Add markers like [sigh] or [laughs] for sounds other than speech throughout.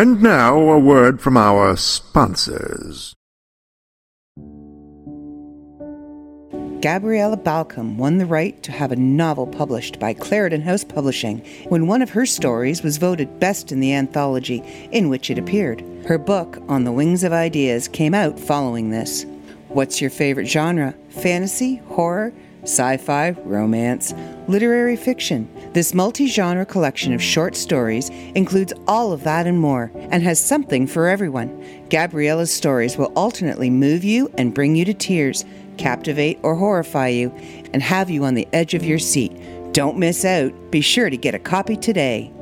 And now a word from our sponsors. Gabriella Balcom won the right to have a novel published by Clarendon House Publishing when one of her stories was voted best in the anthology in which it appeared. Her book, On the Wings of Ideas, came out following this. What's your favorite genre? Fantasy, horror, sci fi, romance, literary fiction. This multi genre collection of short stories includes all of that and more and has something for everyone. Gabriella's stories will alternately move you and bring you to tears, captivate or horrify you, and have you on the edge of your seat. Don't miss out. Be sure to get a copy today.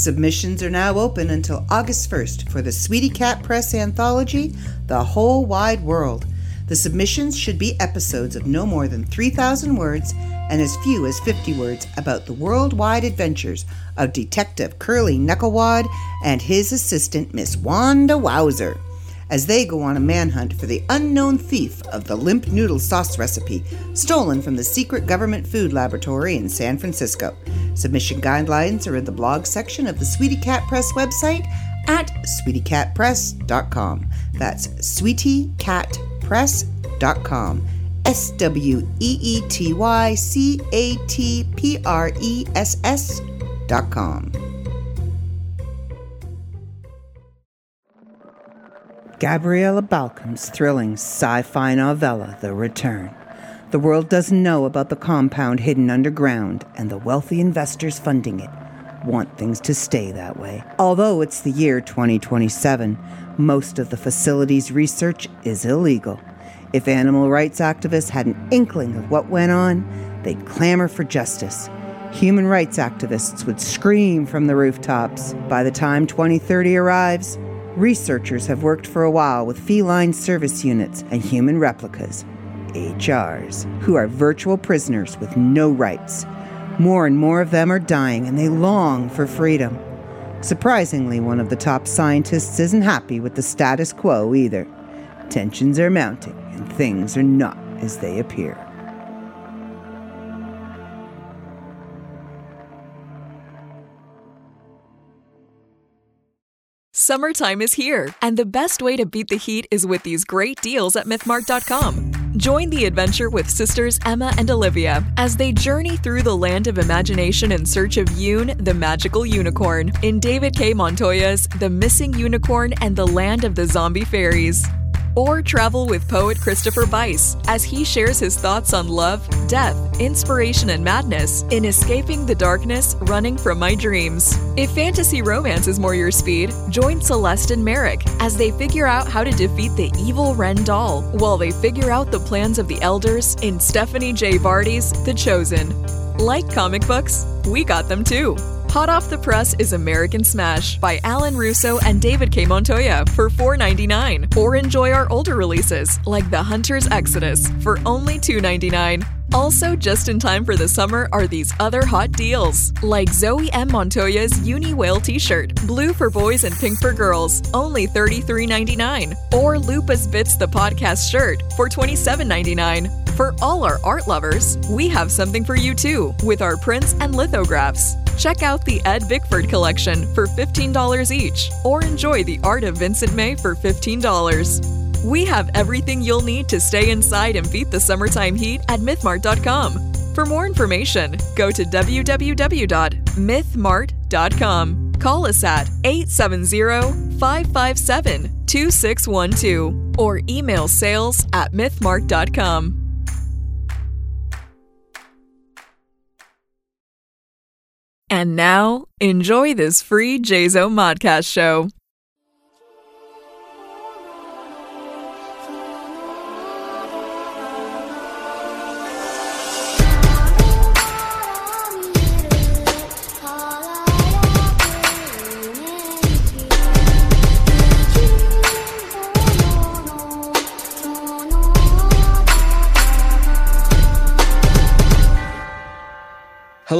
Submissions are now open until August 1st for the Sweety Cat Press anthology, The Whole Wide World. The submissions should be episodes of no more than 3,000 words and as few as 50 words about the worldwide adventures of Detective Curly Knucklewad and his assistant, Miss Wanda Wowzer, as they go on a manhunt for the unknown thief of the limp noodle sauce recipe stolen from the secret government food laboratory in San Francisco. Submission guidelines are in the blog section of the Sweety Cat Press website at sweetycatpress.com. That's sweetycatpress.com. S W E E T Y C A T P R E S S dot com. Gabriella Balcom's thrilling sci fi novella, The Return. The world doesn't know about the compound hidden underground, and the wealthy investors funding it want things to stay that way. Although it's the year 2027, most of the facility's research is illegal. If animal rights activists had an inkling of what went on, they'd clamor for justice. Human rights activists would scream from the rooftops. By the time 2030 arrives, researchers have worked for a while with feline service units and human replicas, HRs, who are virtual prisoners with no rights. More and more of them are dying and they long for freedom. Surprisingly, one of the top scientists isn't happy with the status quo either. Tensions are mounting and things are not as they appear. Summertime is here, and the best way to beat the heat is with these great deals at MythMart.com. Join the adventure with sisters Emma and Olivia as they journey through the land of imagination in search of Yoon, the magical unicorn, in David K. Montoya's The Missing Unicorn and the Land of the Zombie Fairies. Or travel with poet Christopher Bice as he shares his thoughts on love, death, inspiration, and madness in Escaping the Darkness Running from My Dreams. If fantasy romance is more your speed, join Celeste and Merrick as they figure out how to defeat the evil Ren doll while they figure out the plans of the elders in Stephanie J. Vardy's The Chosen. Like comic books, we got them too. Hot off the press is American Smash by Alan Russo and David K. Montoya for $4.99. Or enjoy our older releases like The Hunter's Exodus for only $2.99. Also, just in time for the summer are these other hot deals, like Zoe M. Montoya's Uni Whale t shirt, blue for boys and pink for girls, only $33.99. Or Lupus Bits the Podcast shirt for $27.99. For all our art lovers, we have something for you too with our prints and lithographs. Check out the Ed Bickford collection for $15 each, or enjoy the art of Vincent May for $15. We have everything you'll need to stay inside and beat the summertime heat at mythmart.com. For more information, go to www.mythmart.com. Call us at 870 557 2612 or email sales at mythmart.com. And now, enjoy this free JZO Modcast show.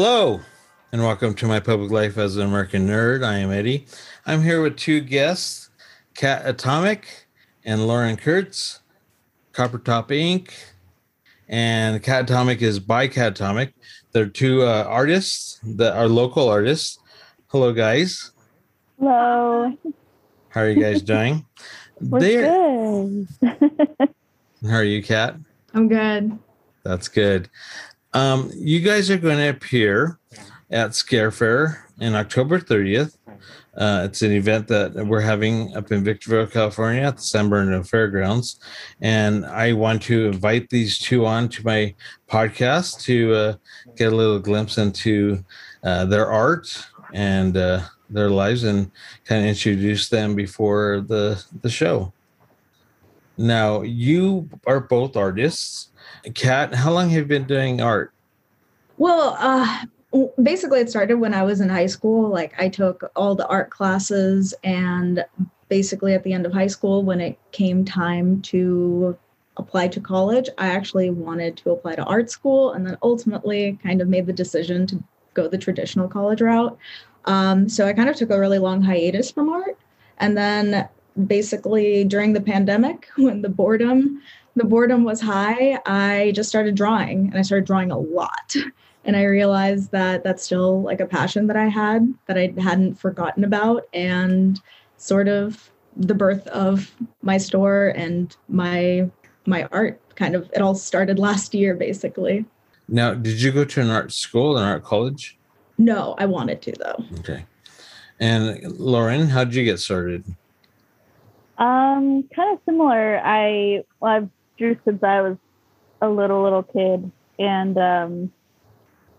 Hello, and welcome to my public life as an American nerd. I am Eddie. I'm here with two guests, Kat Atomic and Lauren Kurtz, Copper Top Ink. And Kat Atomic is by Kat Atomic. They're two uh, artists that are local artists. Hello, guys. Hello. How are you guys doing? [laughs] We're They're- good. [laughs] How are you, Kat? I'm good. That's good. Um, you guys are going to appear at Scare Fair in October 30th. Uh, it's an event that we're having up in Victorville, California at the San Bernardino Fairgrounds. And I want to invite these two on to my podcast to uh, get a little glimpse into uh, their art and uh, their lives and kind of introduce them before the, the show. Now, you are both artists. Kat, how long have you been doing art? Well, uh, basically, it started when I was in high school. Like, I took all the art classes, and basically, at the end of high school, when it came time to apply to college, I actually wanted to apply to art school, and then ultimately, kind of made the decision to go the traditional college route. Um, so I kind of took a really long hiatus from art, and then basically during the pandemic, [laughs] when the boredom the boredom was high, I just started drawing and I started drawing a lot. And I realized that that's still like a passion that I had that I hadn't forgotten about and sort of the birth of my store and my my art kind of it all started last year basically. Now, did you go to an art school, an art college? No, I wanted to though. Okay. And Lauren, how did you get started? um, kind of similar. I well, I've drew since I was a little little kid, and um,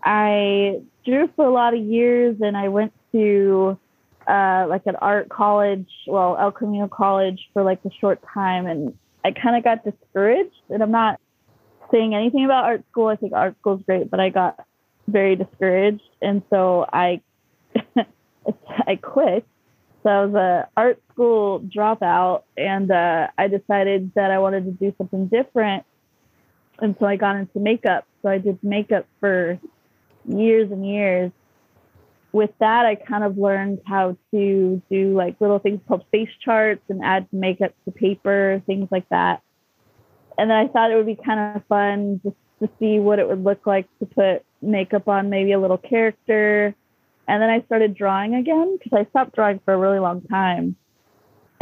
I drew for a lot of years, and I went to uh, like an art college, well, El Camino College for like a short time, and I kind of got discouraged. And I'm not saying anything about art school. I think art school is great, but I got very discouraged, and so I [laughs] I quit. So I was a art school dropout, and uh, I decided that I wanted to do something different, and so I got into makeup. So I did makeup for years and years. With that, I kind of learned how to do like little things called face charts and add makeup to paper, things like that. And then I thought it would be kind of fun just to see what it would look like to put makeup on maybe a little character and then I started drawing again because I stopped drawing for a really long time.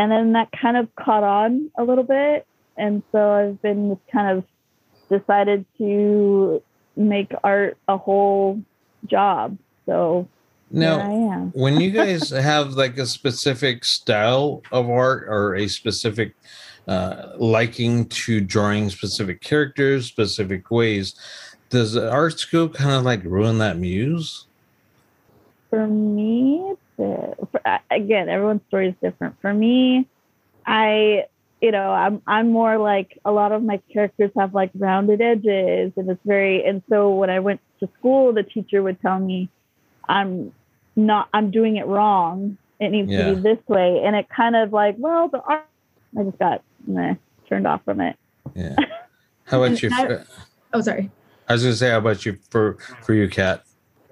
And then that kind of caught on a little bit. And so I've been just kind of decided to make art a whole job. So Now, am. [laughs] when you guys have like a specific style of art or a specific uh, liking to drawing specific characters, specific ways, does art school kind of like ruin that muse? For me, for, again, everyone's story is different. For me, I, you know, I'm I'm more like a lot of my characters have like rounded edges, and it's very. And so when I went to school, the teacher would tell me, I'm not, I'm doing it wrong. It needs Yeah. to be this way, and it kind of like, well, the art. I just got meh, turned off from it. Yeah. How about [laughs] you? that- Oh, sorry. I was gonna say, how about you for for you, Kat?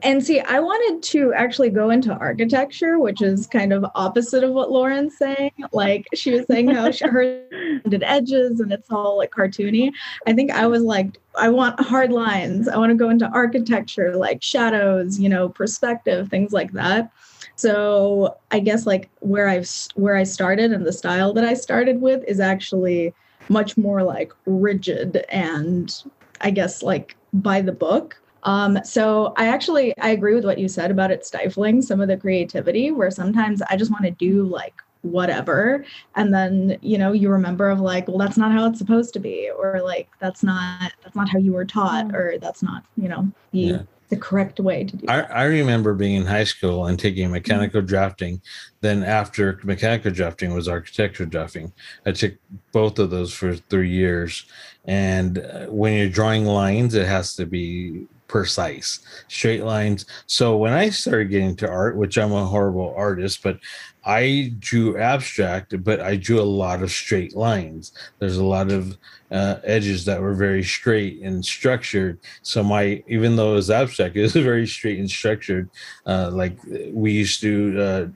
And see, I wanted to actually go into architecture, which is kind of opposite of what Lauren's saying. Like she was saying how she, her rounded edges and it's all like cartoony. I think I was like, I want hard lines. I want to go into architecture, like shadows, you know, perspective, things like that. So I guess like where I've where I started and the style that I started with is actually much more like rigid and I guess like by the book. Um, so I actually I agree with what you said about it stifling some of the creativity where sometimes I just want to do like whatever and then you know you remember of like well that's not how it's supposed to be or like that's not that's not how you were taught or that's not you know the Yeah. the correct way to do I, it. I remember being in high school and taking mechanical drafting. Then after mechanical drafting was architectural drafting. I took both of those for three years. And uh, when you're drawing lines, it has to be precise, straight lines. So when I started getting to art, which I'm a horrible artist, but I drew abstract, but I drew a lot of straight lines. There's a lot of uh, edges that were very straight and structured. So my, even though it was abstract, [laughs] it was very straight and structured. Uh, like we used to uh,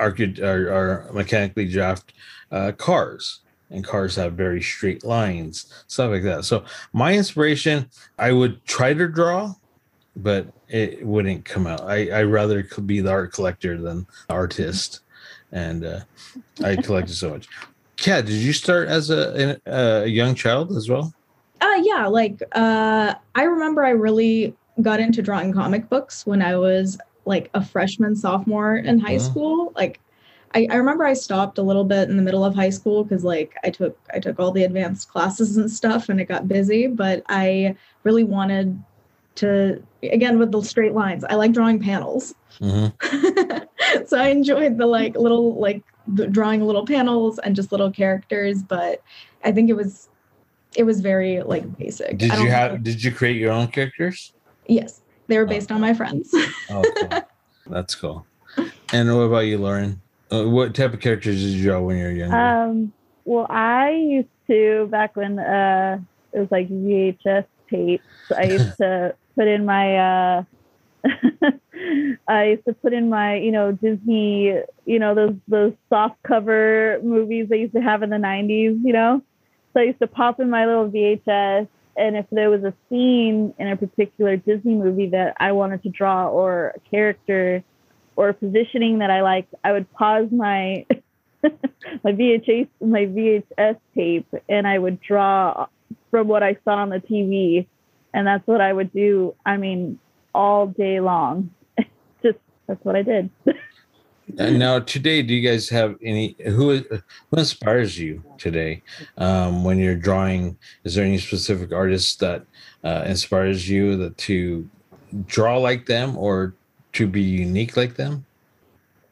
archi- or, or mechanically draft uh, cars, and cars have very straight lines, stuff like that. So my inspiration, I would try to draw, but it wouldn't come out. I I rather could be the art collector than the artist, and uh, I collected so much. Kat, did you start as a, a young child as well? Uh, yeah, like uh, I remember I really got into drawing comic books when I was like a freshman, sophomore in high Mhm. school. Like I, I remember I stopped a little bit in the middle of high school because like I took I took all the advanced classes and stuff and it got busy, but I really wanted to again with the straight lines. I like drawing panels. hmm [laughs] so I enjoyed the like little like the drawing little panels and just little characters, but I think it was it was very like basic. Did you have? think- Did you create your own characters? Yes, they were based on my friends. Oh, [laughs] cool. that's cool. And what about you, Lauren? Uh, what type of characters did you draw when you were younger? Um, well, I used to back when uh, it was like VHS tapes. I used [laughs] to put in my. Uh, [laughs] I used to put in my, you know, Disney, you know, those those soft cover movies they used to have in the '90s. You know, so I used to pop in my little VHS, and if there was a scene in a particular Disney movie that I wanted to draw, or a character, or positioning that I liked, I would pause my [laughs] my VHS my VHS tape and I would draw from what I saw on the TV and that's what I would do I mean all day long. [laughs] Just that's what I did. And now today, do you guys have any who who inspires you today um, when you're drawing? Is there any specific artist that uh, inspires you that to draw like them or to be unique like them?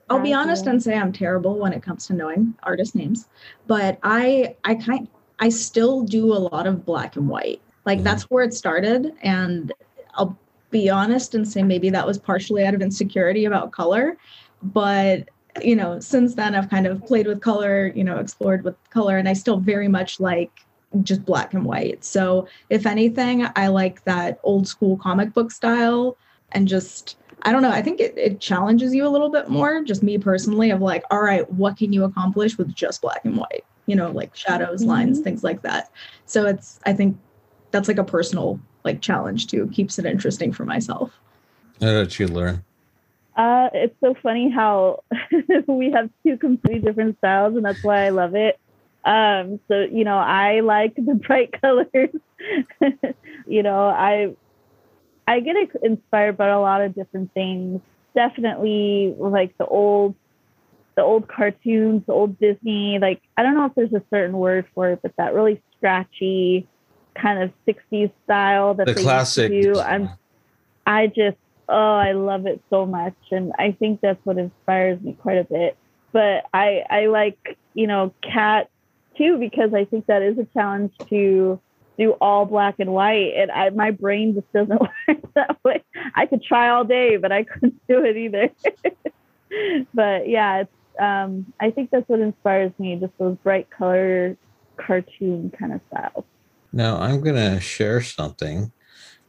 I'll be honest and say I'm terrible when it comes to knowing artist names, but I I kind I still do a lot of black and white. Like Mhm. that's where it started and I'll be honest and say maybe that was partially out of insecurity about color, but you know, since then I've kind of played with color, you know, explored with color and I still very much like just black and white. So, if anything, I like that old school comic book style and just I don't know. I think it, it challenges you a little bit more, just me personally, of like, all right, what can you accomplish with just black and white? You know, like shadows, lines, Mhm. things like that. So it's, I think that's like a personal like challenge too. Keeps it interesting for myself. How about you, Lauren? uh it's so funny how [laughs] we have two completely different styles and that's why I love it um so you know I like the [laughs] bright colors [laughs] you know I I get inspired by a lot of different things. Definitely like the old the old cartoons, the old Disney, like I don't know if there's a certain word for it, but that really scratchy kind of 60s style that The they classic. used to do. I'm I just oh, I love it so much and I think that's what inspires me quite a bit. But I I like, you know, Kat too because I think that is a challenge to do all black and white and I my brain just doesn't [laughs] work that way. I could try all day, but I couldn't do it either. [laughs] but yeah, it's um I think that's what inspires me, just those bright color cartoon kind of styles. Now I'm gonna share something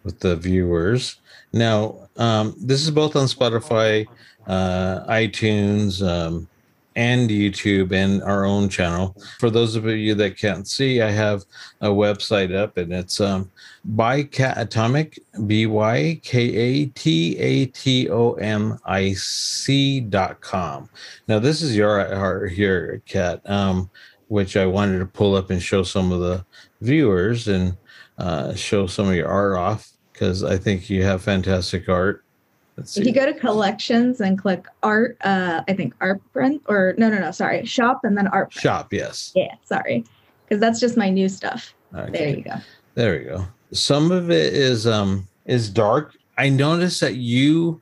with the viewers. Now, um, this is both on Spotify, uh, iTunes, um, and YouTube, and our own channel. For those of you that can't see, I have a website up, and it's um, by Kat Atomic, B Y K A T A T O M I C dot com. Now, this is your art here, Kat, um, which I wanted to pull up and show some of the viewers and uh, show some of your art off because I think you have fantastic art. Let's If you go to collections and click art, uh, I think art print or no, no, no, sorry, shop and then art. print. Shop, yes. Yeah, sorry, because that's just my new stuff. There you go. There we go. Some of it is um is dark. I noticed that you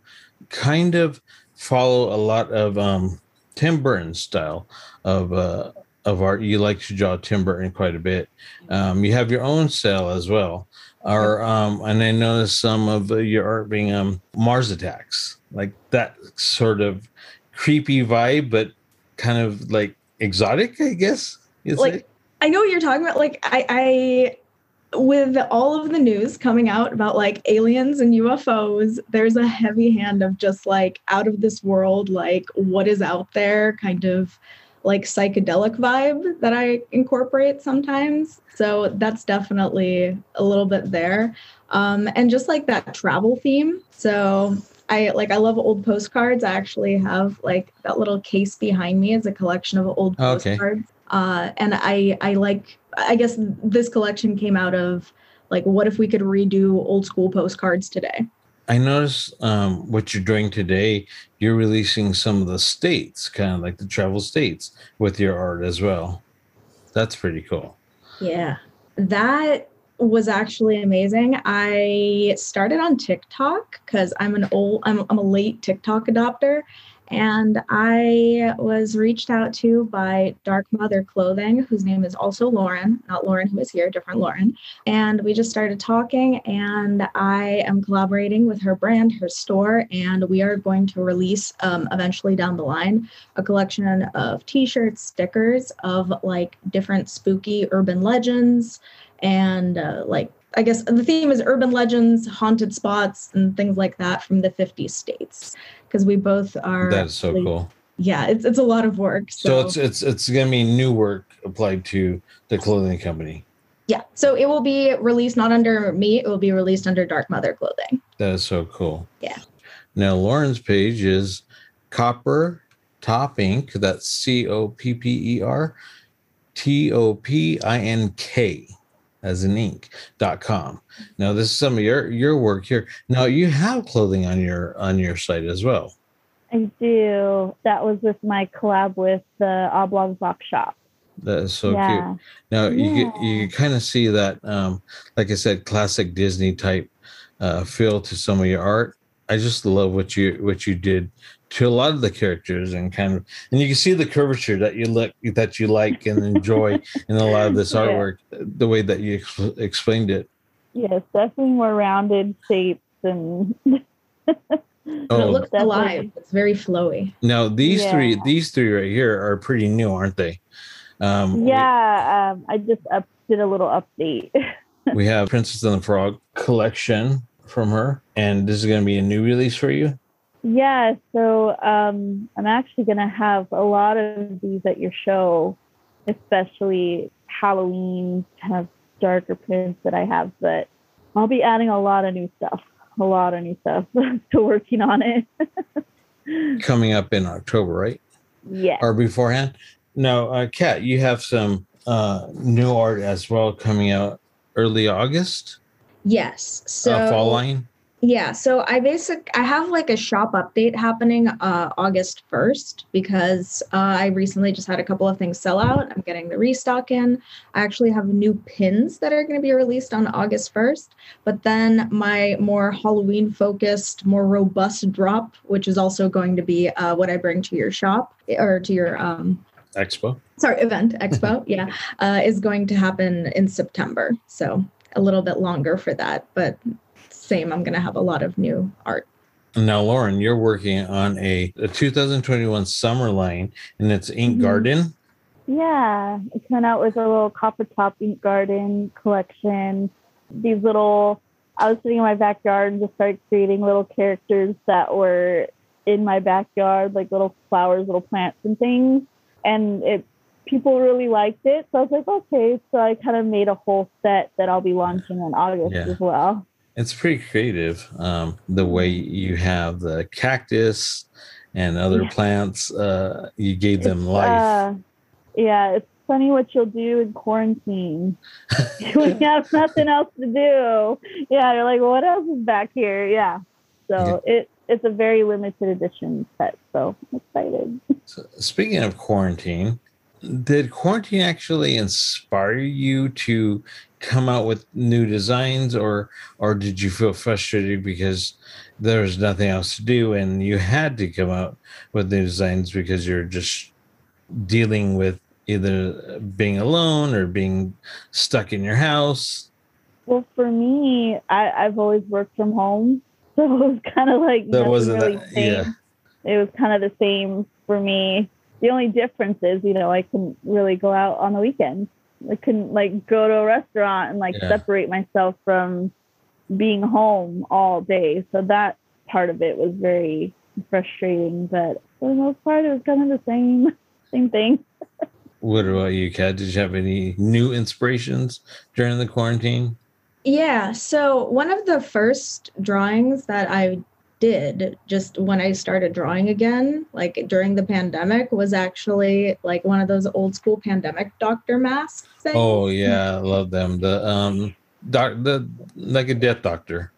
kind of follow a lot of um Tim Burton style of uh of art. You like to draw Tim Burton quite a bit. Um, you have your own style as well. Or um, and I noticed some of your art being um Mars attacks, like that sort of creepy vibe, but kind of like exotic, I guess. you'd say. Like I know what you're talking about. Like I, I with all of the news coming out about like aliens and UFOs, there's a heavy hand of just like out of this world, like what is out there, kind of like psychedelic vibe that I incorporate sometimes. So that's definitely a little bit there. um, and just like that travel theme. So I like I love old postcards. I actually have like that little case behind me is a collection of old Oh, Okay. postcards. Uh, and I I like I guess this collection came out of like what if we could redo old school postcards today? I notice um, what you're doing today. You're releasing some of the states, kind of like the travel states, with your art as well. That's pretty cool. Yeah. That was actually amazing. I started on TikTok because I'm an old I'm, I'm a late TikTok adopter and I was reached out to by Dark Mother Clothing, whose name is also Lauren, not Lauren who is here, different Lauren. And we just started talking, and I am collaborating with her brand, her store, and we are going to release um, eventually down the line a collection of t-shirts, stickers of like different spooky urban legends and uh, like I guess the theme is urban legends, haunted spots, and things like that from the 50 states. Because we both are. That is so like, cool. Yeah, it's it's a lot of work. So, So, it's it's it's gonna be new work applied to the clothing company. yeah, so it will be released not under me. It will be released under Dark Mother Clothing. That is so cool. Yeah. Now Lauren's page is Copper Top Ink. That's C O P P E R T O P I N K as in ink dot com. Now this is some of your your work here. Now you have clothing on your on your site as well. I do. That was with my collab with the Oblong Box Shop. That is so yeah. cute. Now you get, Yeah. you kind of see that, um, like I said, classic Disney type uh, feel to some of your art. I just love what you what you did to a lot of the characters and kind of and you can see the curvature that you look that you like and enjoy in a lot of this [laughs] Yeah. artwork. The way that you ex- explained it. Yes, definitely more rounded shapes and And [laughs] Oh. it looks Definitely. alive. It's very flowy. Now these three these three right here are pretty new, aren't they? Um, yeah, um, I just up, did a little update. [laughs] we have Princess and the Frog collection from her, and this is going to be a new release for you. Yeah, so um, I'm actually going to have a lot of these at your show, especially Halloween kind of darker prints that I have, but I'll be adding a lot of new stuff. A lot of new stuff. [laughs] I'm still working on it. [laughs] coming up in October, right? yeah. Or beforehand? No, uh, Kat, you have some uh, new art as well coming out early August. Yes. So uh, fall line. Yeah, so I basic I have like a shop update happening uh August 1st because uh, I recently just had a couple of things sell out. I'm getting the restock in. I actually have new pins that are going to be released on August 1st, but then my more Halloween focused, more robust drop, which is also going to be uh, what I bring to your shop or to your um Expo. sorry event [laughs] expo yeah uh, is going to happen in september so a little bit longer for that but same i'm going to have a lot of new art Now, Lauren, you're working on a, a 2021 summer line, and it's Ink Mhm. Garden. Yeah, it came out with a little copper top ink garden collection. These little, I was sitting in my backyard and just started creating little characters that were in my backyard, like little flowers, little plants, and things. And it, people really liked it, so I was like, okay. So I kind of made a whole set that I'll be launching in August Yeah. as well. It's pretty creative. Um, the way you have the cactus and other Yeah. plants, uh, you gave them It's, life. uh, yeah, it's funny what you'll do in quarantine when [laughs] you have nothing else to do. Yeah, you're like, what else is back here? Yeah. So it it's a very limited edition set. So I'm excited. So, speaking of quarantine, did quarantine actually inspire you to come out with new designs, or or did you feel frustrated because there was nothing else to do and you had to come out with new designs because you're just dealing with either being alone or being stuck in your house? Well, for me, I, I've always worked from home, [laughs] so it was kind of like That wasn't really that- yeah. It was kind of the same for me. The only difference is, you know, I couldn't really go out on the weekends. I couldn't like go to a restaurant and like Yeah. separate myself from being home all day. So that part of it was very frustrating. But for the most part, it was kind of the same, [laughs] same thing. What about you, Kat? Did you have any new inspirations during the quarantine? Yeah. So one of the first drawings that I did just when I started drawing again, like during the pandemic, was actually like one of those old school pandemic doctor masks. Things. Oh yeah, I love them. The um doc the like a death doctor.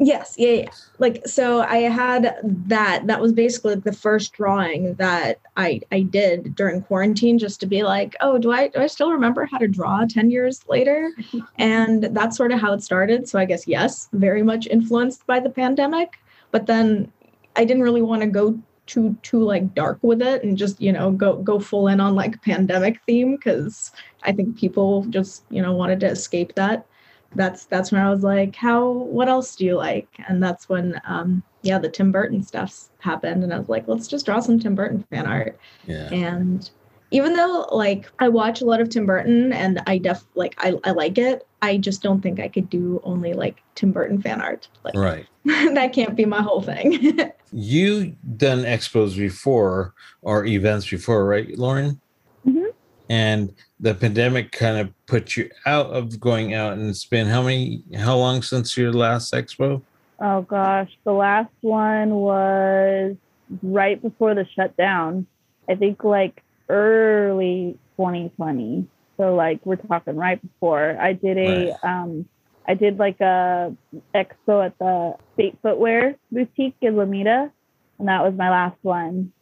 Yes, yeah, yeah. Like so I had that. That was basically the first drawing that I I did during quarantine just to be like, oh, do I do I still remember how to draw 10 years later? [laughs] and that's sort of how it started. So I guess yes, very much influenced by the pandemic. But then I didn't really want to go too too like dark with it and just, you know, go go full in on like pandemic theme because I think people just, you know, wanted to escape that that's that's when I was like, how what else do you like? And that's when um yeah, the Tim Burton stuff happened and I was like, let's just draw some Tim Burton fan art. Yeah. And even though like I watch a lot of Tim Burton and I def like I, I like it, I just don't think I could do only like Tim Burton fan art. Like Right. [laughs] that can't be my whole thing. [laughs] You done expos before or events before, right, Lauren? Mhm. And the pandemic kind of put you out of going out and it's been how many how long since your last expo? Oh gosh, the last one was right before the shutdown. I think like early 2020. So like we're talking right before. I did a um I did like a expo at the State Footwear boutique in Lomita, and that was my last one.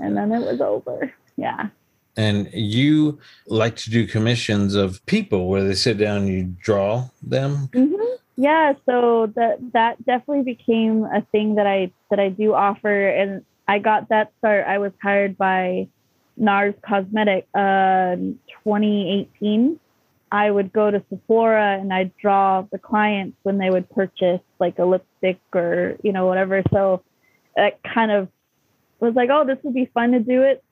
And then it was over. Yeah. And you like to do commissions of people where they sit down and you draw them. hmm Yeah, so that that definitely became a thing that I that I do offer, and I got that start. I was hired by NARS Cosmetic, uh, 2018. I would go to Sephora and I'd draw the clients when they would purchase like a lipstick or you know whatever. So that kind of was like, oh, this would be fun to do it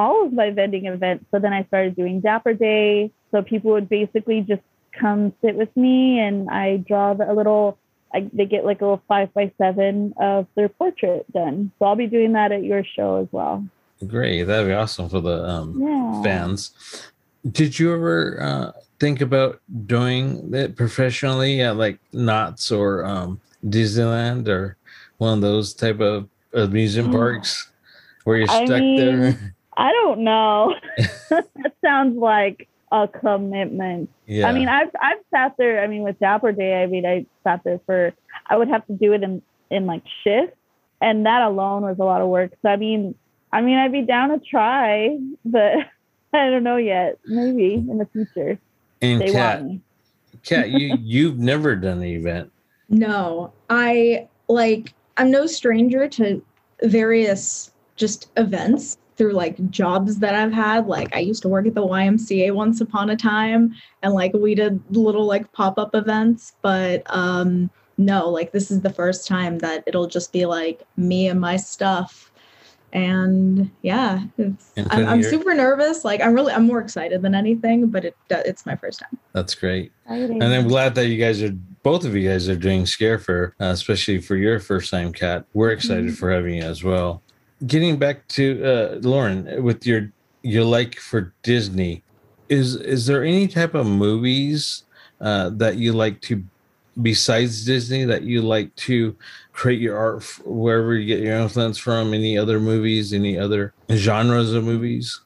all of my vending events. So then I started doing Dapper Day. So people would basically just come sit with me and I draw the, a little, I, they get like a little five by seven of their portrait done. So I'll be doing that at your show as well. Great. That'd be awesome for the um Yeah. fans. Did you ever uh, think about doing it professionally at like Knott's or um, Disneyland or one of those type of amusement Mm. parks where you're I stuck mean, there? [laughs] I don't know. [laughs] that sounds like a commitment. Yeah. I mean, I've I've sat there. I mean, with Dapper Day, I mean, I sat there for. I would have to do it in in like shifts, and that alone was a lot of work. So I mean, I mean, I'd be down to try, but [laughs] I don't know yet. Maybe in the future and they Kat. Kat, you [laughs] you've never done an event. No, I like I'm no stranger to various just events through like jobs that I've had. Like I used to work at the YMCA once upon a time and like we did little like pop-up events, but um no, like this is the first time that it'll just be like me and my stuff. And yeah, it's, I'm, I'm super nervous. Like I'm really I'm more excited than anything, but it it's my first time. That's great. Exciting. And I'm glad that you guys are both of you guys are doing Scare Fair, uh, especially for your first time, Kat. We're excited Mhm. for having you as well. Getting back to uh, Lauren with your your like for Disney, is is there any type of movies uh, that you like to besides Disney that you like to create your art wherever you get your influence from? Any other movies? Any other genres of movies?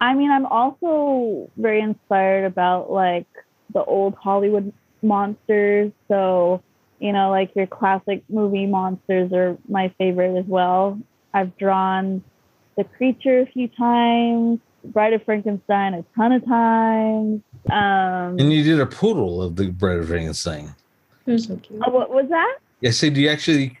I mean, I'm also very inspired about like the old Hollywood monsters. So, you know, like your classic movie monsters are my favorite as well. I've drawn The Creature a few times, Bride of Frankenstein a ton of times. Um, And you did a poodle of the Bride of Frankenstein. They're so cute. oh, what was that? I said you actually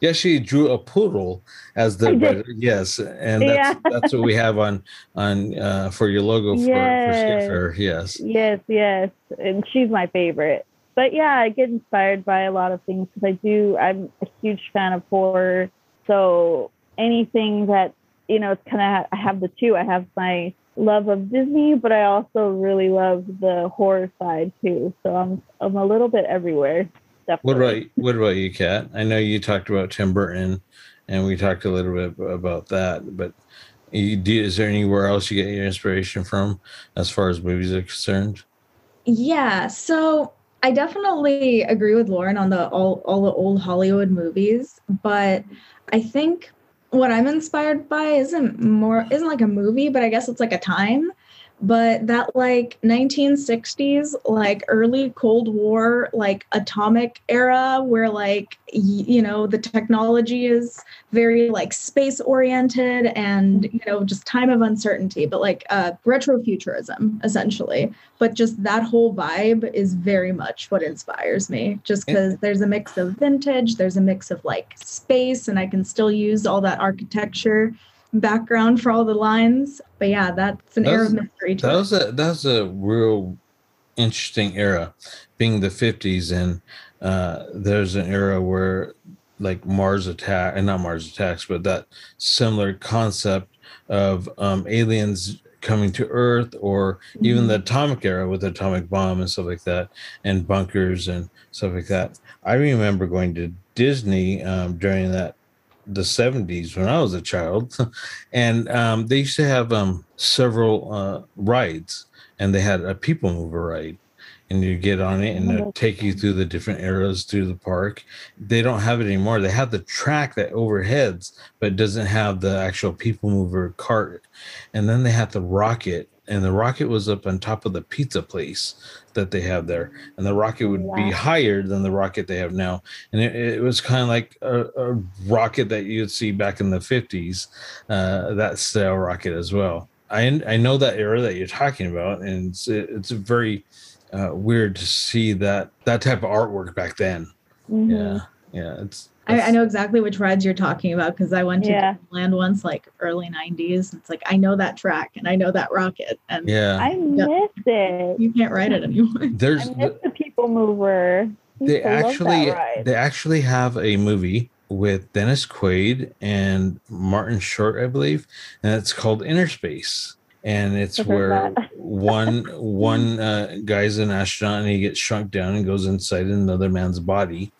you actually drew a poodle as the I yes, and that's Yeah. that's what we have on on uh, for your logo for, for Yes. Skipper. Yes, Yes, yes. And she's my favorite. But yeah, I get inspired by a lot of things because I do, I'm a huge fan of horror. So anything that, you know, it's kind of, I have the two. I have my love of Disney, but I also really love the horror side too. So I'm, I'm a little bit everywhere. What Definitely. about what about you, Kat? I know you talked about Tim Burton, and we talked a little bit about that. But you, do, is there anywhere else you get your inspiration from, as far as movies are concerned? Yeah. So I definitely agree with Lauren on the all all the old Hollywood movies, but I think what I'm inspired by isn't more isn't like a movie, but I guess it's like a time but that like 1960s like early cold war like atomic era where like y- you know the technology is very like space oriented and you know just time of uncertainty but like uh retrofuturism essentially. But just that whole vibe is very much what inspires me just because there's a mix of vintage there's a mix of like space and i can still use all that architecture background for all the lines. But yeah, that's an era of mystery. that was a that was a real interesting era, being the fifties, and uh, there's an era where like Mars attack and not Mars attacks, but that similar concept of um, aliens coming to Earth, or even the Mm-hmm. atomic era with the atomic bomb and stuff like that, and bunkers and stuff like that. I remember going to Disney um, during that the 70s when I was a child, [laughs] and um, they used to have um, several uh, rides, and they had a people mover ride. And you get on it, and it'll take you through the different eras through the park. They don't have it anymore. They have the track that overheads, but doesn't have the actual people mover cart. And then they have the rocket, and the rocket was up on top of the pizza place that they have there, and the rocket would be higher than the rocket they have now, and it, it was kind of like a, a rocket that you'd see back in the fifties, uh, that style rocket as well. I I know that era that you're talking about, and it's it's very uh, weird to see that that type of artwork back then. Mhm. Yeah, yeah, it's. I, I know exactly which rides you're talking about because I went to Yeah. Disneyland once, like early '90s. It's like I know that track and I know that rocket, and Yeah, I miss it. you can't ride it anymore. [laughs] there's I miss the people mover. I they to love that actually they actually have a movie with Dennis Quaid and Martin Short, I believe, and it's called Innerspace. And it's I've where one [laughs] one uh, guy's an astronaut and he gets shrunk down and goes inside another man's body.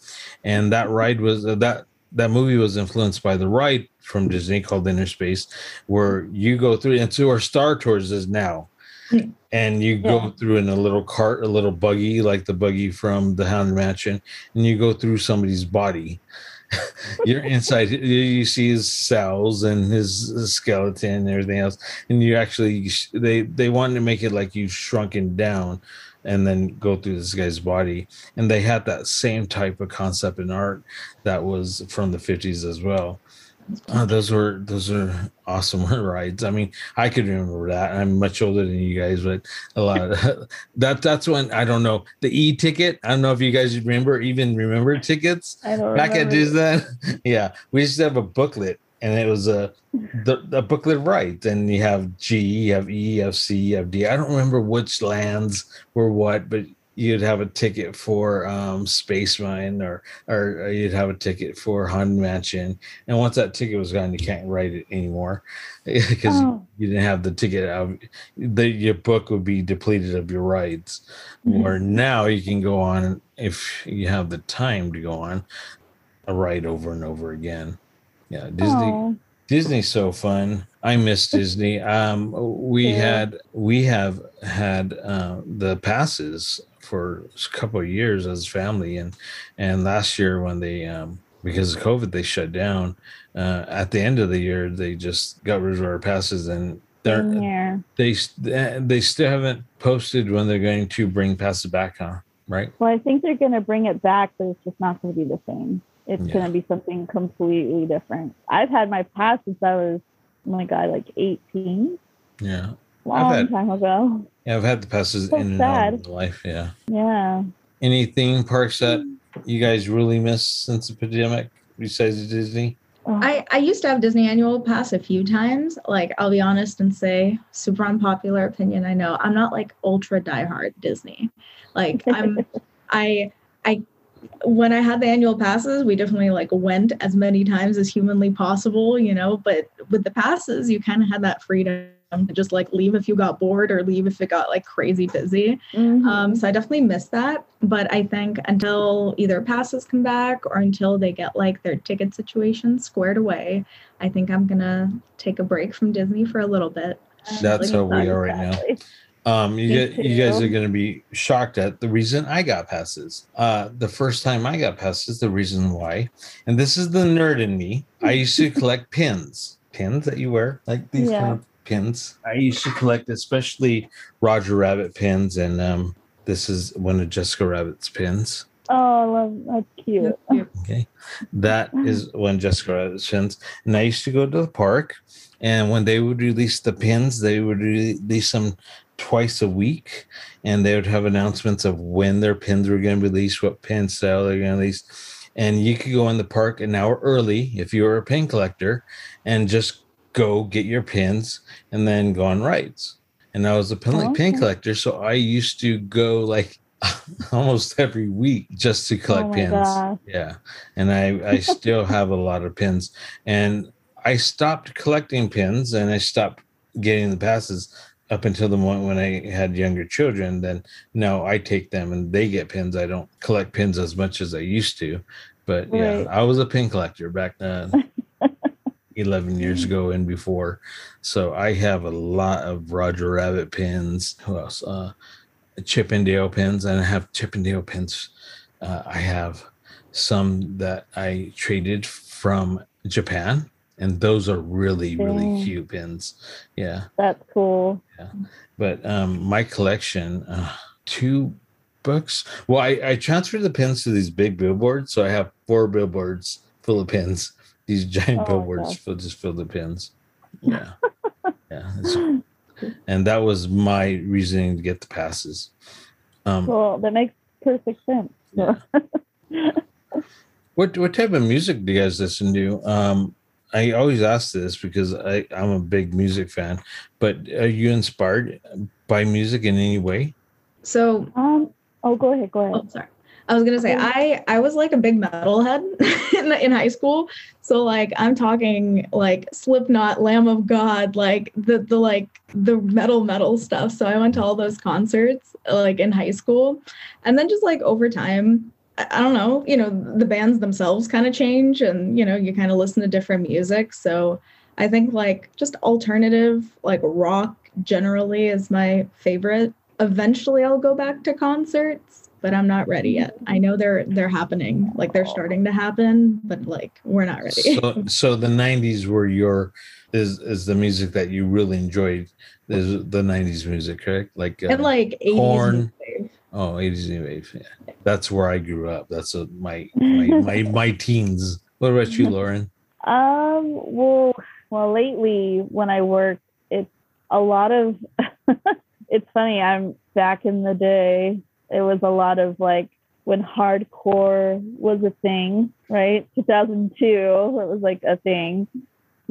And that ride was uh, that that movie was influenced by the ride from Disney called Inner Space, where you go through and so our Star Tours is now. Hmm. And you go Yeah. through in a little cart, a little buggy, like the buggy from the Haunted Mansion, and you go through somebody's body. [laughs] You're inside. You see his cells and his, skeleton and everything else, and you actually they they wanted to make it like you shrunken down, and then go through this guy's body. And they had that same type of concept in art that was from the 50s as well. Uh, those were those are awesome [laughs] rides. I mean, I could remember that. I'm much older than you guys, but a lot of [laughs] that. That's when I don't know the e ticket. I don't know if you guys remember even remember tickets I don't back at remember. Disneyland. [laughs] yeah, we used to have a booklet, and it was a the, the booklet right. And you have G, you have E, you have C, you have D. I don't remember which lands were what, but you'd have a ticket for um, Space Mine, or or you'd have a ticket for Haunted Mansion. And once that ticket was gone, you can't write it anymore [laughs] because Oh. you didn't have the ticket out. The, your book would be depleted of your rides. Mhm. Where now you can go on if you have the time to go on a ride over and over again. Yeah, Disney. Oh, Disney's so fun. I miss [laughs] Disney. Um, we Yeah. had we have had uh, the passes for a couple of years as family, and and last year when they um, because of COVID they shut down. Uh, at the end of the year, they just got rid of our passes, and they're same they they still haven't posted when they're going to bring passes back on. Right? Well, I think they're going to bring it back, but it's just not going to be the same. It's Yeah. going to be something completely different. I've had my pass since I was, oh my God, like 18, Yeah. Long had- time ago. Yeah, I've had the passes So in and out sad. of my life. Yeah. Yeah. Any theme parks that mm. you guys really miss since the pandemic besides Disney? I, I used to have Disney annual pass a few times. Like, I'll be honest and say, super unpopular opinion. I know I'm not like ultra diehard Disney. Like, [laughs] I'm, I, I, when I had the annual passes, we definitely like went as many times as humanly possible, you know. But with the passes, you kind of had that freedom to just like leave if you got bored or leave if it got like crazy busy. mhm. Um, so I definitely miss that. But I think until either passes come back or until they get like their ticket situation squared away, I think I'm gonna take a break from Disney for a little bit. That's Like, how we are right now. Um, you, get, you guys are going to be shocked at the reason I got passes. Uh, the first time I got passes, the reason why, and this is the nerd in me. I used to [laughs] collect pins, pins that you wear, like these Yeah. kind of pins. I used to collect, especially Roger Rabbit pins, and um, this is one of Jessica Rabbit's pins. Oh, I love that's cute. Okay. That is when Jessica Rabbit's pins. And I used to go to the park, and when they would release the pins, they would release them twice a week, and they would have announcements of when their pins were going to release, what pin style they're going to release. And you could go in the park an hour early if you were a pin collector and just go get your pins and then go on rides. And I was a pin, Oh, pin okay. collector, so I used to go like [laughs] almost every week just to collect Oh pins. gosh. Yeah. And I, I still have a lot of pins. And I stopped collecting pins and I stopped getting the passes up until the moment when I had younger children. Then no, I take them and they get pins. I don't collect pins as much as I used to. But yeah, I was a pin collector back then. [laughs] 11 years ago and before. So I have a lot of Roger Rabbit pins. Who else? Uh, Chip 'n' Dale pins, and I have Chip 'n' Dale pins. Uh, I have some that I traded from Japan, and those are really, really cute pins. Yeah. That's cool. Yeah. But um, my collection, uh, two books. Well, I, I transferred the pins to these big billboards, so I have four billboards full of pins. These giant Oh, billboards okay. just filled with pins. [laughs] Yeah, yeah. it's- and that was my reasoning to get the passes. Um, Well, that makes perfect sense. yeah. [laughs] what what type of music do you guys listen to? Um, I always ask this because I, I'm a big music fan, but are you inspired by music in any way? So Um. Oh, go ahead. Go ahead. Oh, ahead. sorry. I was gonna say I I was like a big metalhead [laughs] in in high school. So like I'm talking like Slipknot, Lamb of God, like the the like the metal metal stuff. So I went to all those concerts like in high school, and then just like over time, I, I don't know, you know, the bands themselves kind of change, and you know, you kind of listen to different music. So I think like just alternative like rock generally is my favorite eventually I'll go back to concerts, but I'm not ready yet. I know they're they're happening, like they're starting to happen, but like we're not ready. So, so the '90s were your is is the music that you really enjoyed. Is the '90s music, correct? Like, uh, and like 80s Korn. oh, '80s new wave. Yeah. That's where I grew up. That's a, my, my [laughs] my my teens. What about you, Lauren? Um, well, well, lately when I work, it's a lot of. [laughs] it's funny. I'm back in the day. It was a lot of like when hardcore was a thing, right? 2002, it was like a thing.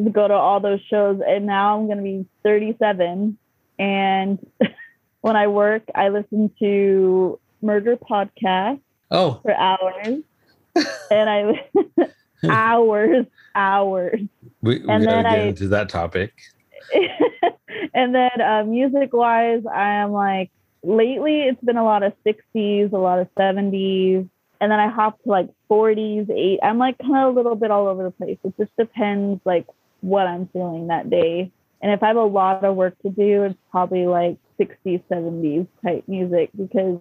To go to all those shows, and now I'm gonna be 37, and [laughs] when I work, I listen to murder podcasts Oh, for hours, and I [laughs] hours, hours. we, we And gotta get I- into that topic. [laughs] and then uh, music wise, I am like lately it's been a lot of 60s, a lot of 70s, and then I hop to like 40s, 8. I'm like kind of a little bit all over the place. It just depends like what I'm feeling that day. And if I have a lot of work to do, it's probably like 60s, 70s type music because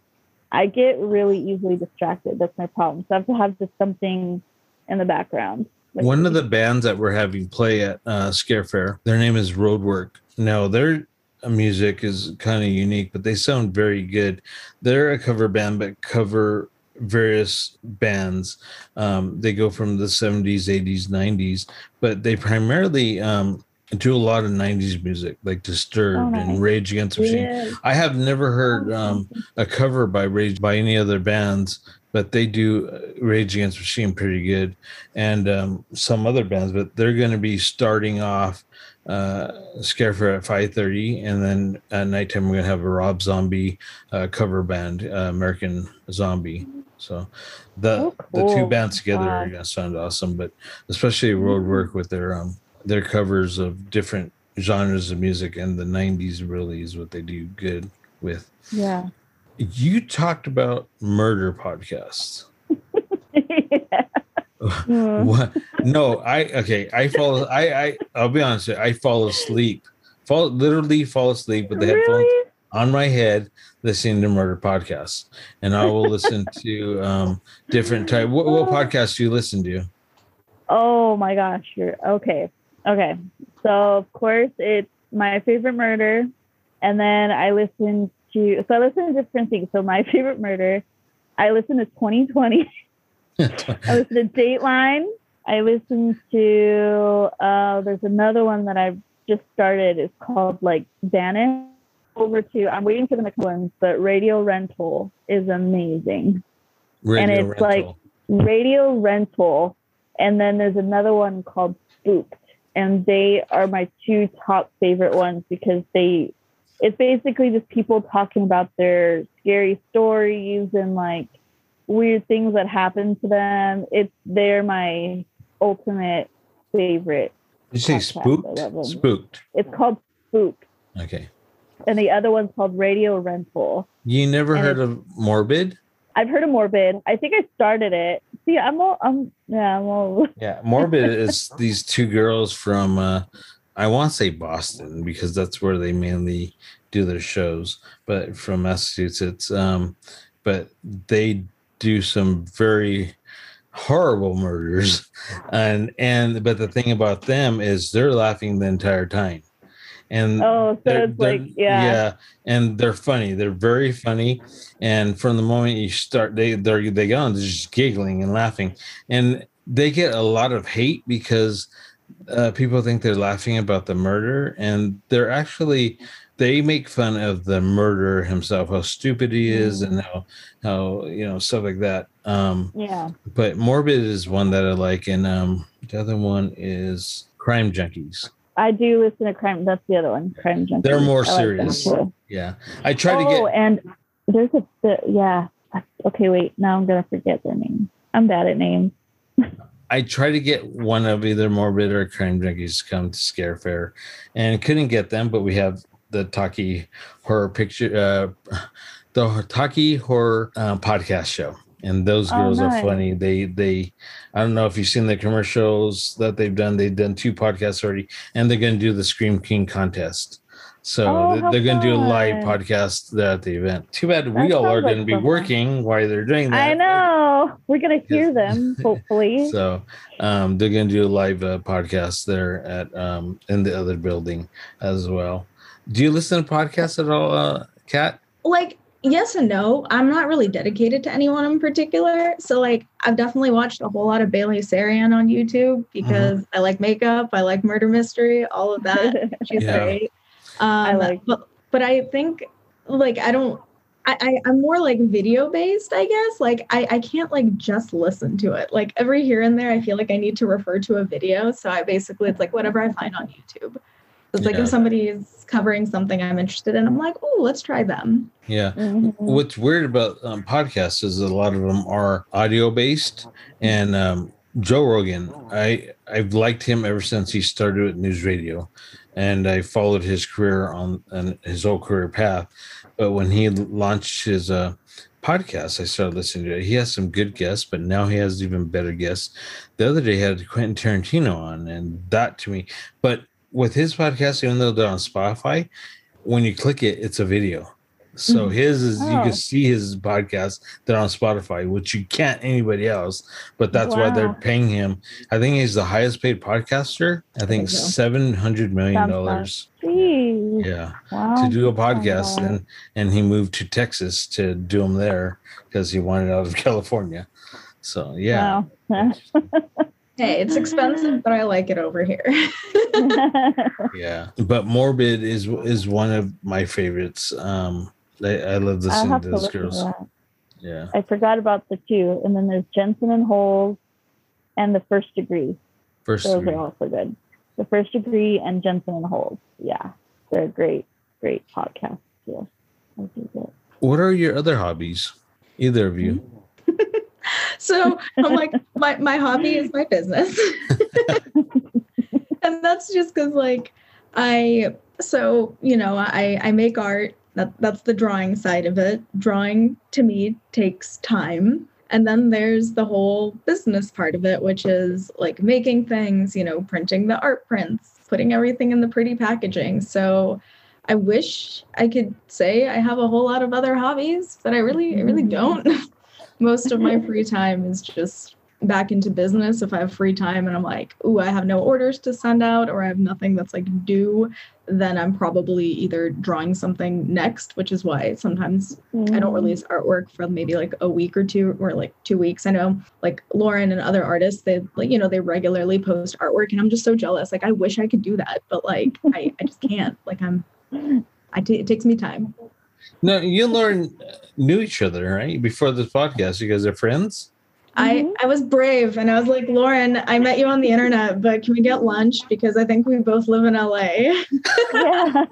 I get really easily distracted. That's my problem. So I have to have just something in the background. Like One of the bands that we're having play at uh, Scare Fair, their name is Roadwork. Now their music is kind of unique, but they sound very good. They're a cover band, but cover various bands. Um, they go from the 70s, 80s, 90s, but they primarily um, do a lot of 90s music, like Disturbed Oh, and Rage Against the Machine. Yeah. I have never heard um, a cover by Rage by any other bands, but they do uh, Rage Against the Machine pretty good, and um, some other bands. But they're going to be starting off uh, Scare Fair at five thirty, and then at nighttime we're to have a Rob Zombie uh, cover band, uh, American Zombie. So the Oh, the two bands together are Wow. going to sound awesome. But especially Roadwork with their um their covers of different genres of music, and the '90s really is what they do good with. Yeah. You talked about murder podcasts. yeah. [laughs] [laughs] What? No, I okay. I fall. I I. I'll be honest. you, I fall asleep. Fall literally fall asleep with the headphones. On my head listening to murder podcasts, and I will listen [laughs] to um, different type. What, what podcasts do you listen to? Oh my gosh, you're okay. Okay. So of course it's my favorite murder. And then I listen to so I listen to different things. So my [laughs] favorite murder, I listen to 2020. I listen to Dateline. I listen to uh there's another one that I've just started. It's called like Vanish. Over to I'm waiting for the next ones, but Radio Rental is amazing. Radio and it's like Radio Rental and then there's another one called Spooked, and they are my two top favorite ones because they, it's basically just people talking about their scary stories and like weird things that happen to them. It's they're my ultimate favorite. Did you say podcast. I love them. spooked? Spooked. It's called Spooked, Okay. and the other one's called Radio Rental. You never And heard of Morbid? I've heard of Morbid. I think I started it. See, I'm all, I'm, yeah, I'm all. [laughs] Yeah, Morbid is these two girls from uh I want to say Boston because that's where they mainly do their shows, but from Massachusetts. Um, but they do some very horrible murders, and and but the thing about them is they're laughing the entire time, and Oh, so they're- it's like, they're- yeah. and they're funny. They're very funny, and from the moment you start, they they're they go on, they're just giggling and laughing, and they get a lot of hate because uh, people think they're laughing about the murder, and they're actually they make fun of the murderer himself, how stupid he is, and how how you know stuff like that. Um, Yeah. but morbid is one that I like, and um, the other one is crime junkies. I do listen to crime. That's the other one, crime junkies. They're more like serious. Yeah, I try to get. oh, and there's a yeah. Okay, wait. Now I'm gonna forget their name. I'm bad at names. I tried to get one of either Morbid or Crime Junkies to come to Scare Fair, and couldn't get them. But we have the Taki Horror Picture, uh, the Taki Horror uh, Podcast Show, and those Oh, girls nice. are funny. They they, I don't know if you've seen the commercials that they've done. They've done two podcasts already, and they're going to do the Scream King contest. So Oh, they're, going to do a live podcast there at the event. Too bad we That all are like going to be fun. working while they're doing that. I know. We're gonna [laughs] hear them hopefully. [laughs] So um, they're going to do a live uh, podcast there at um, in the other building as well. Do you listen to podcasts at all, uh, Kat? like yes and no. I'm not really dedicated to anyone in particular. So like i've definitely watched a whole lot of bailey sarian on youtube because i like makeup i like murder mystery all of that. [laughs] She's Yeah. great. Um like- but but i think like i don't I, I i'm more like video based i guess. Like I, I can't like just listen to it. Like every here and there i feel like i need to refer to a video. So i basically it's like whatever i find on youtube it's like if somebody is covering something i'm interested in i'm like oh let's try them Yeah. Mhm. What's weird about um, podcasts is a lot of them are audio based, and um, Joe Rogan, I I've liked him ever since he started with news radio, and I followed his career on and his whole career path. But when he launched his uh, podcast, I started listening to it. He has some good guests, but now he has even better guests. The other day, he had Quentin Tarantino on, and that to me, but with his podcast, even though they're on Spotify, when you click it, it's a video. So Mhm. his is you Oh. can see his podcast they're on Spotify, which you can't anybody else. But that's why they're paying him. I think he's the highest paid podcaster. I think seven hundred million dollars. Yeah, Wow. to do a podcast, wow. and and he moved to Texas to do them there because he wanted out of [laughs] California. So yeah, Wow. [laughs] Hey, it's expensive, but I like it over here. [laughs] yeah. But Morbid is is one of my favorites. Um, I, I love I'll listening to to those to girls. that. Yeah. I forgot about the two, and then there's Jensen and Holes, and the First Degree. First, Those three. are also good. The First Degree and Jensen and Holes. Yeah, they're great, great podcasts too. I do that. what are your other hobbies? Either of you? So I'm like, my, my hobby is my business. [laughs] and that's just because like I so you know, I I make art. That that's the drawing side of it. Drawing to me takes time. And then there's the whole business part of it, which is like making things, you know, printing the art prints, putting everything in the pretty packaging. So I wish I could say I have a whole lot of other hobbies, but I really, I really mm-hmm. don't. [laughs] Most of my [laughs] free time is just back into business if I have free time and I'm like, ooh, I have no orders to send out or I have nothing that's like due, then I'm probably either drawing something next, which is why sometimes mm. I don't release artwork for maybe like a week or two or like two weeks. I know like Lauren and other artists, they like, you know, they regularly post artwork and I'm just so jealous. Like I wish I could do that, but like I, I just can't. Like I'm I t- it takes me time. No, you and Lauren knew each other, right? Before this podcast. You guys are friends? I, mm-hmm. I was brave and I was like, Lauren, I met you on the internet, but can we get lunch? Because I think we both live in LA. yeah.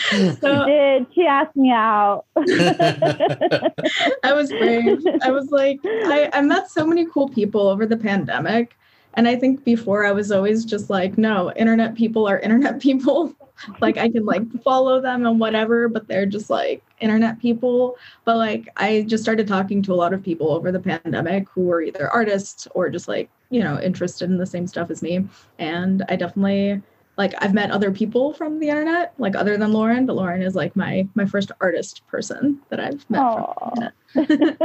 [laughs] so, she did. She asked me out. [laughs] I was brave. I was like, I, I met so many cool people over the pandemic. And I think before I was always just like, no, internet people are internet [laughs] people like I can like follow them and whatever, but they're just like internet people. But like I just started talking to a lot of people over the pandemic who were either artists or just like, you know, interested in the same stuff as me. And I definitely like I've met other people from the internet, like other than Lauren, but Lauren is like my my first artist person that I've met Aww. from the internet.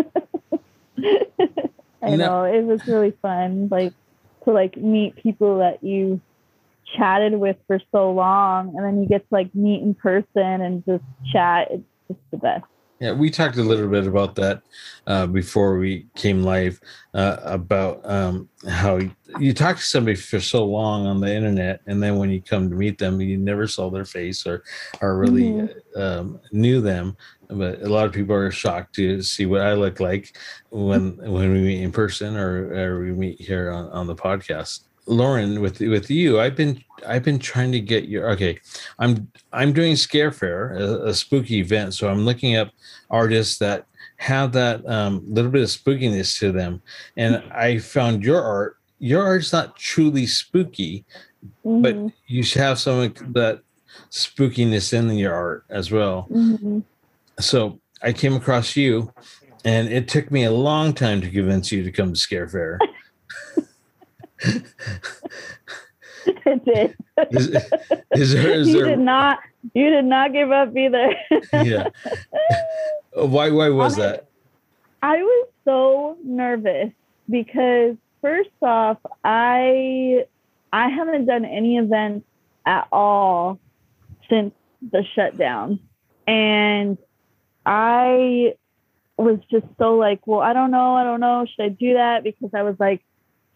[laughs] [laughs] I know, it was really fun. Like to like meet people that you chatted with for so long and then you get to like meet in person and just chat it's just the best yeah we talked a little bit about that uh, before we came live uh, about um, how you talk to somebody for so long on the internet and then when you come to meet them you never saw their face or or really mm-hmm. um, knew them but a lot of people are shocked to see what I look like when when we meet in person or, or we meet here on, on the podcast. Lauren, with with you, I've been I've been trying to get your okay. I'm I'm doing Scare Fair, a, a spooky event, so I'm looking up artists that have that um, little bit of spookiness to them, and I found your art. Your art's not truly spooky, mm-hmm. but you should have some of that spookiness in your art as well. Mm-hmm. So I came across you, and it took me a long time to convince you to come to Scare Fair. it did. Is, is there, is you there... did not. You did not give up either. yeah. Why? Why was I, that? I was so nervous because first off, I I haven't done any events at all since the shutdown, and I was just so like, well, I don't know, I don't know, should I do that? Because I was like,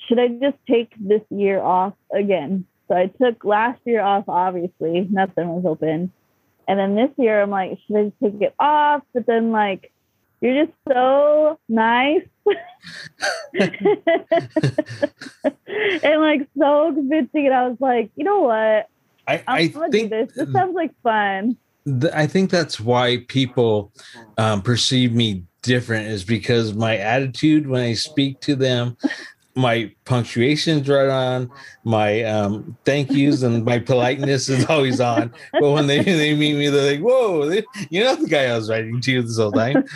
should I just take this year off again? So I took last year off, obviously, nothing was open. And then this year, I'm like, should I just take it off? But then, like, you're just so nice [laughs] and like so convincing. And I was like, you know what? I, I think this. This sounds like fun. I think that's why people um, perceive me different is because my attitude when I speak to them, my punctuation's right on, my um, thank yous and my politeness is always on. But when they they meet me, they're like, "Whoa, they, you know the guy I was writing to this whole time." [laughs]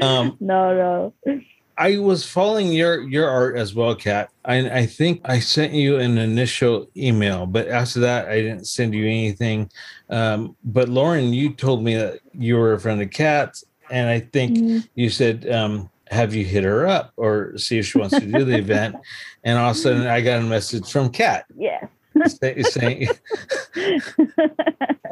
Um, no, no. I was following your your art as well, Kat. I, I think I sent you an initial email, but after that, I didn't send you anything. Um, but Lauren, you told me that you were a friend of Kat's, and I think mm-hmm. you said um, have you hit her up or see if she wants to do the event? And all of a sudden, I got a message from Kat. Yeah. saying, [laughs]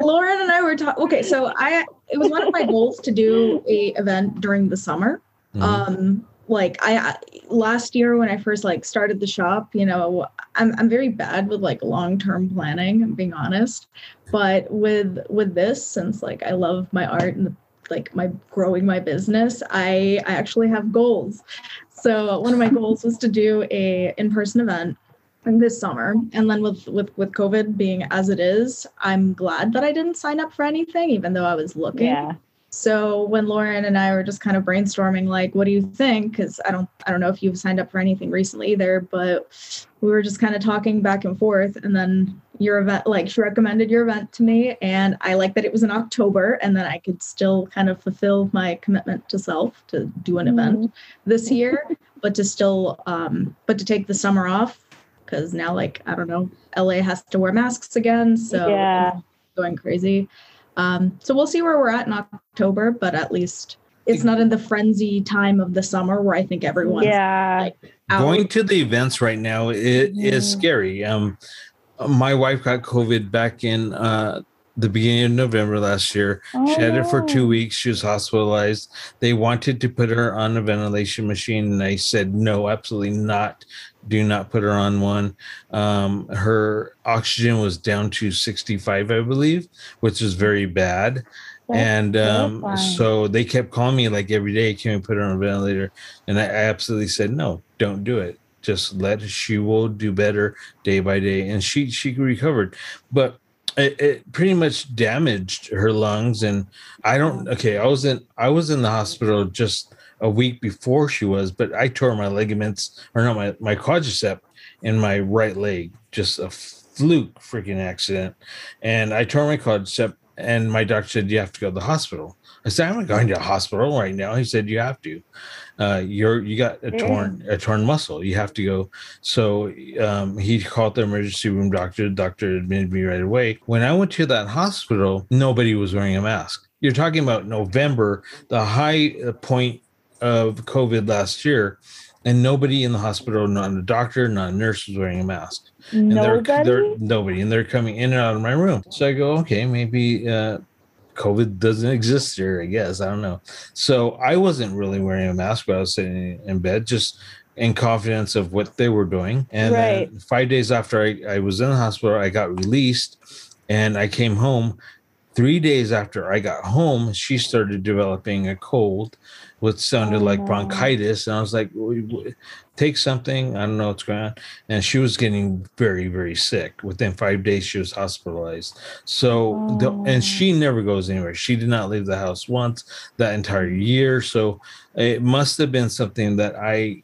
Lauren and I were talking. Okay, so I it was one of my goals to do a event during the summer. Mm-hmm. Um, like I last year when I first like started the shop, you know, I'm I'm very bad with like long-term planning, I'm being honest. But with with this, since like I love my art and like my growing my business, I I actually have goals. So one of my goals was to do a in-person event this summer and then with with with covid being as it is i'm glad that i didn't sign up for anything even though i was looking yeah so when Lauren and I were just kind of brainstorming, like, what do you think? Because I don't, I don't know if you've signed up for anything recently either, but we were just kind of talking back and forth. And then your event, like, she recommended your event to me, and I like that it was in October, and then I could still kind of fulfill my commitment to self to do an mm-hmm. event this year, but to still, um, but to take the summer off because now, like, I don't know, LA has to wear masks again, so yeah going crazy. Um, so we'll see where we're at in October, but at least it's not in the frenzy time of the summer where I think everyone's yeah. like out. Going to the events right now it is scary. Um, my wife got COVID back in uh, the beginning of November last year. Oh, she had it for two weeks. She was hospitalized. They wanted to put her on a ventilation machine, and I said, no, absolutely not. Do not put her on one. Um, her oxygen was down to 65, I believe, which is very bad. That's and um, so they kept calling me like every day, can we put her on a ventilator? And I absolutely said, no, don't do it. Just let she will do better day by day. And she she recovered. But it, it pretty much damaged her lungs. And I don't okay, I was in I was in the hospital just a week before she was, but I tore my ligaments or not my, my quadricep in my right leg. Just a fluke freaking accident. And I tore my quadricep and my doctor said you have to go to the hospital. I said, I'm not going to the hospital right now. He said, You have to. Uh, you're you got a torn a torn muscle. You have to go. So um, he called the emergency room doctor. The doctor admitted me right away. When I went to that hospital, nobody was wearing a mask. You're talking about November, the high point of COVID last year, and nobody in the hospital, not a doctor, not a nurse, was wearing a mask. And Nobody. they're, they're nobody and they're coming in and out of my room. So i go okay maybe uh covid doesn't exist here i guess i don't know. So i wasn't really wearing a mask but i was sitting in bed just in confidence of what they were doing. And Right. then five days after I, I was in the hospital i got released and i came home. Three days after i got home she started developing a cold which sounded Oh, like bronchitis and i was like "W- w- take something i don't know what's going on and she was getting very very sick. Within five days she was hospitalized. So the, Oh. and she oh. never goes anywhere. She did not leave the house once that entire year. So it must have been something that i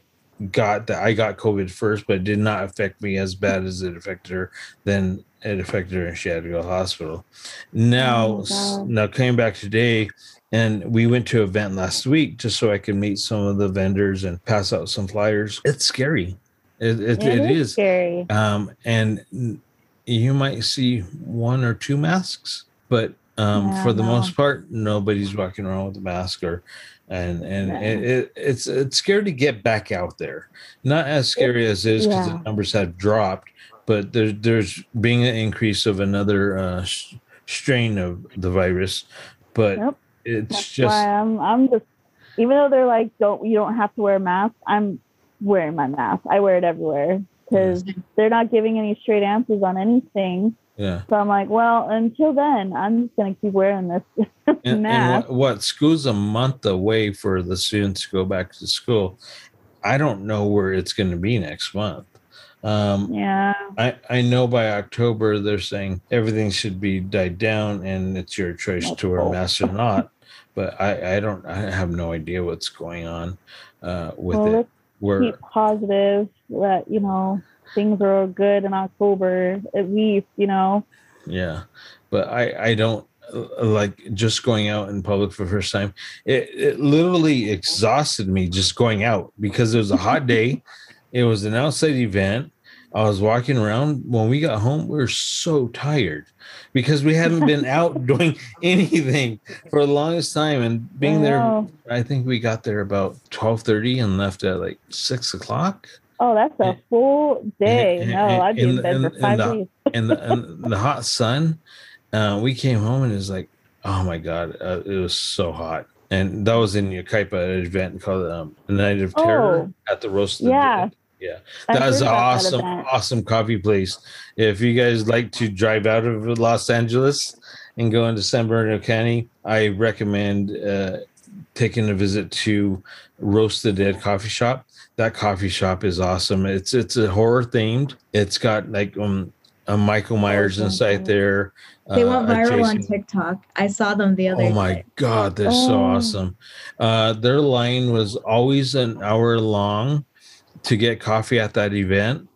got that i got covid first but it did not affect me as bad as it affected her. Then it affected her and she had to go to the hospital now Oh, now coming back today and we went to an event last week just so I could meet some of the vendors and pass out some flyers. It's scary. It, it, It it is. scary. Um, and you might see one or two masks, but um, Yeah, for the no. most part, nobody's walking around with a mask or, and and No. it, it, it's it's scary to get back out there. Not as scary as it is because yeah. the numbers have dropped, but there's there's being an increase of another uh, s- strain of the virus, but Yep. it's That's just why I'm I'm just even though they're like don't you don't have to wear a mask, I'm wearing my mask. I wear it everywhere because they're not giving any straight answers on anything. yeah. So I'm like, well, until then, I'm just gonna keep wearing this [laughs] And, and what, what school's a month away for the students to go back to school. I don't know where it's going to be next month. Um, yeah, I, I know by October they're saying everything should be died down and it's your choice to wear a mask or not. But I, I don't I have no idea what's going on uh, with well, it. Where keep positive that you know things are good in October at least. You know, yeah but i i don't uh, like just going out in public for the first time it, it literally exhausted me just going out because it was a hot day [laughs] it was an outside event i was walking around when we got home we were so tired because we hadn't been [laughs] out doing anything for the longest time and being I there i think we got there about 12.30 and left at like 6 o'clock Oh, that's a full day. and- No, I'd be in bed for five the- days. and the, and [laughs] the hot sun. Uh, we came home and it was like, oh my god, uh, it was so hot. And that was in an event called um, the Night of Terror Oh. at the Roasted. Yeah. Yeah, I've that was an about that awesome, awesome coffee place. If you guys like to drive out of Los Angeles and go into San Bernardino County, I recommend uh, taking a visit to Roast the Dead Coffee Shop. That coffee shop is awesome. It's it's a horror themed. It's got like um a Michael Myers Awesome. inside there. They uh, went viral on TikTok. I saw them the other Oh my day. god, they're so Oh. awesome. Uh, their line was always an hour long to get coffee at that event.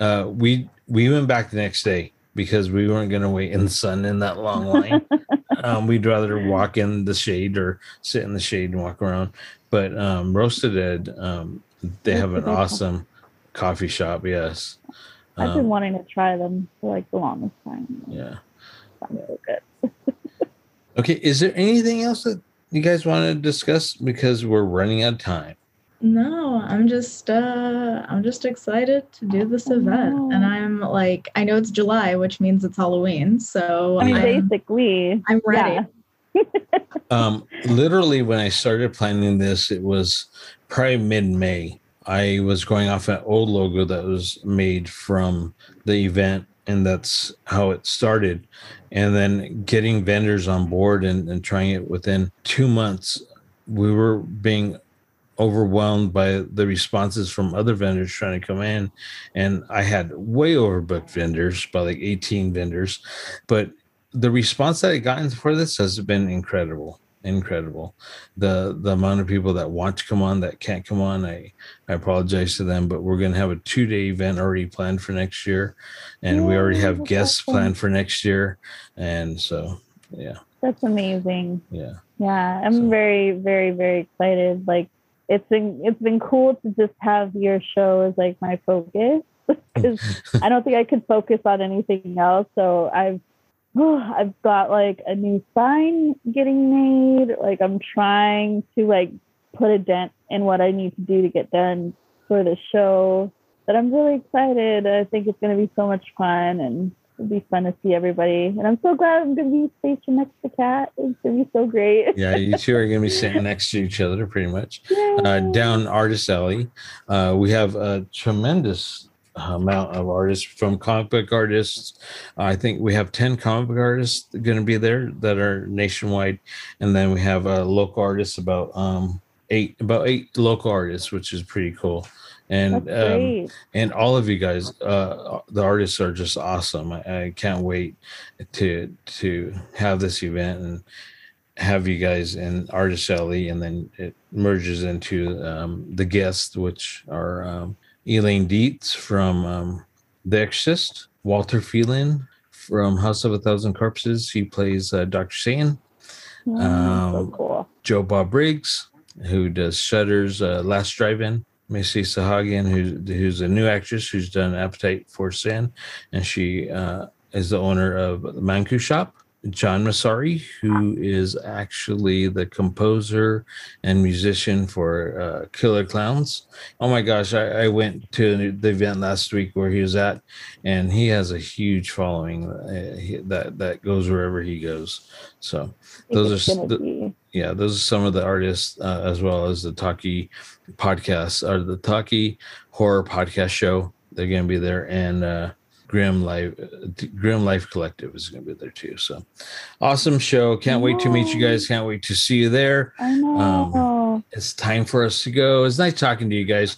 Uh, we we went back the next day because we weren't going to wait in the sun in that long line. [laughs] um, we'd rather walk in the shade or sit in the shade and walk around. But um, Roasted Ed, um, they have an Roasted Ed Coffee. awesome coffee shop. Yes. I've been Um, wanting to try them for like the longest time. yeah. Sounds so good. Okay, is there anything else that you guys want to discuss because we're running out of time? No, I'm just uh I'm just excited to do this event. And I'm like I know it's July, which means it's Halloween. So I mean, I'm, basically, I'm ready. yeah. [laughs] [laughs] Um, literally, when I started planning this, it was probably mid May. I was going off an old logo that was made from the event, and that's how it started. And then getting vendors on board and, and trying it within two months, we were being overwhelmed by the responses from other vendors trying to come in. And I had way overbooked vendors by like 18 vendors. But the response that I gotten for this has been incredible incredible the the amount of people that want to come on that can't come on i i apologize to them but we're going to have a two day event already planned for next year and we already have guests awesome. planned for next year and so yeah That's amazing. yeah Yeah, I'm So- very, very, very excited. Like it's been it's been cool to just have your show as like my focus [laughs] because I don't think I could focus on anything else. So I've [sighs] I've got like a new sign getting made. Like I'm trying to like put a dent in what I need to do to get done for the show. But I'm really excited. I think it's going to be so much fun and it'll be fun to see everybody. And I'm so glad I'm going to be stationed next to Kat. It's going to be so great. yeah you two are going to be sitting next to each other pretty much [laughs] uh, down artist alley uh, we have a tremendous amount of artists from comic book artists i think we have 10 comic book artists going to be there that are nationwide and then we have uh, local artists about um eight about eight local artists which is pretty cool and um, and all of you guys uh the artists are just awesome i, I can't wait to to have this event and have you guys in artist alley and then it merges into um the guests which are um elaine dietz from um the exorcist walter phelan from house of a thousand corpses he plays uh, dr satan Mm, um, so cool. Joe Bob Briggs, who does Shudder's uh, Last Drive-In. Missy Sahagian, who's who's a new actress who's done Appetite for Sin, and she uh, is the owner of the Manku Shop. John Massari, who is actually the composer and musician for uh, Killer Klowns. Oh my gosh, I, I went to the event last week where he was at, and he has a huge following uh, that that goes wherever he goes. So those are gonna the- be- yeah, those are some of the artists, uh, as well as the Taki podcast or the Taki horror podcast show. They're going to be there, and uh, Grim Life, Grim Life Collective is going to be there too. So, awesome show! Can't wait to meet you guys. Can't wait to see you there. I know. It's time for us to go. It's nice talking to you guys.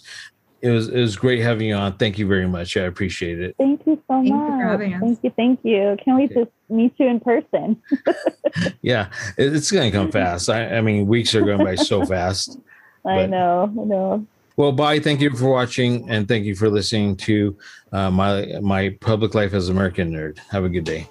It was it was great having you on. Thank you very much. I appreciate it. thank you so Thank you much. for having us. Thank you. Thank you. Can't wait Okay. to meet you in person. [laughs] [laughs] Yeah, it- it's going to come fast. I, I mean, weeks are going by so fast. [laughs] I But- know. I know. Well, bye. Thank you for watching, and thank you for listening to uh, my my public life as American nerd. Have a good day.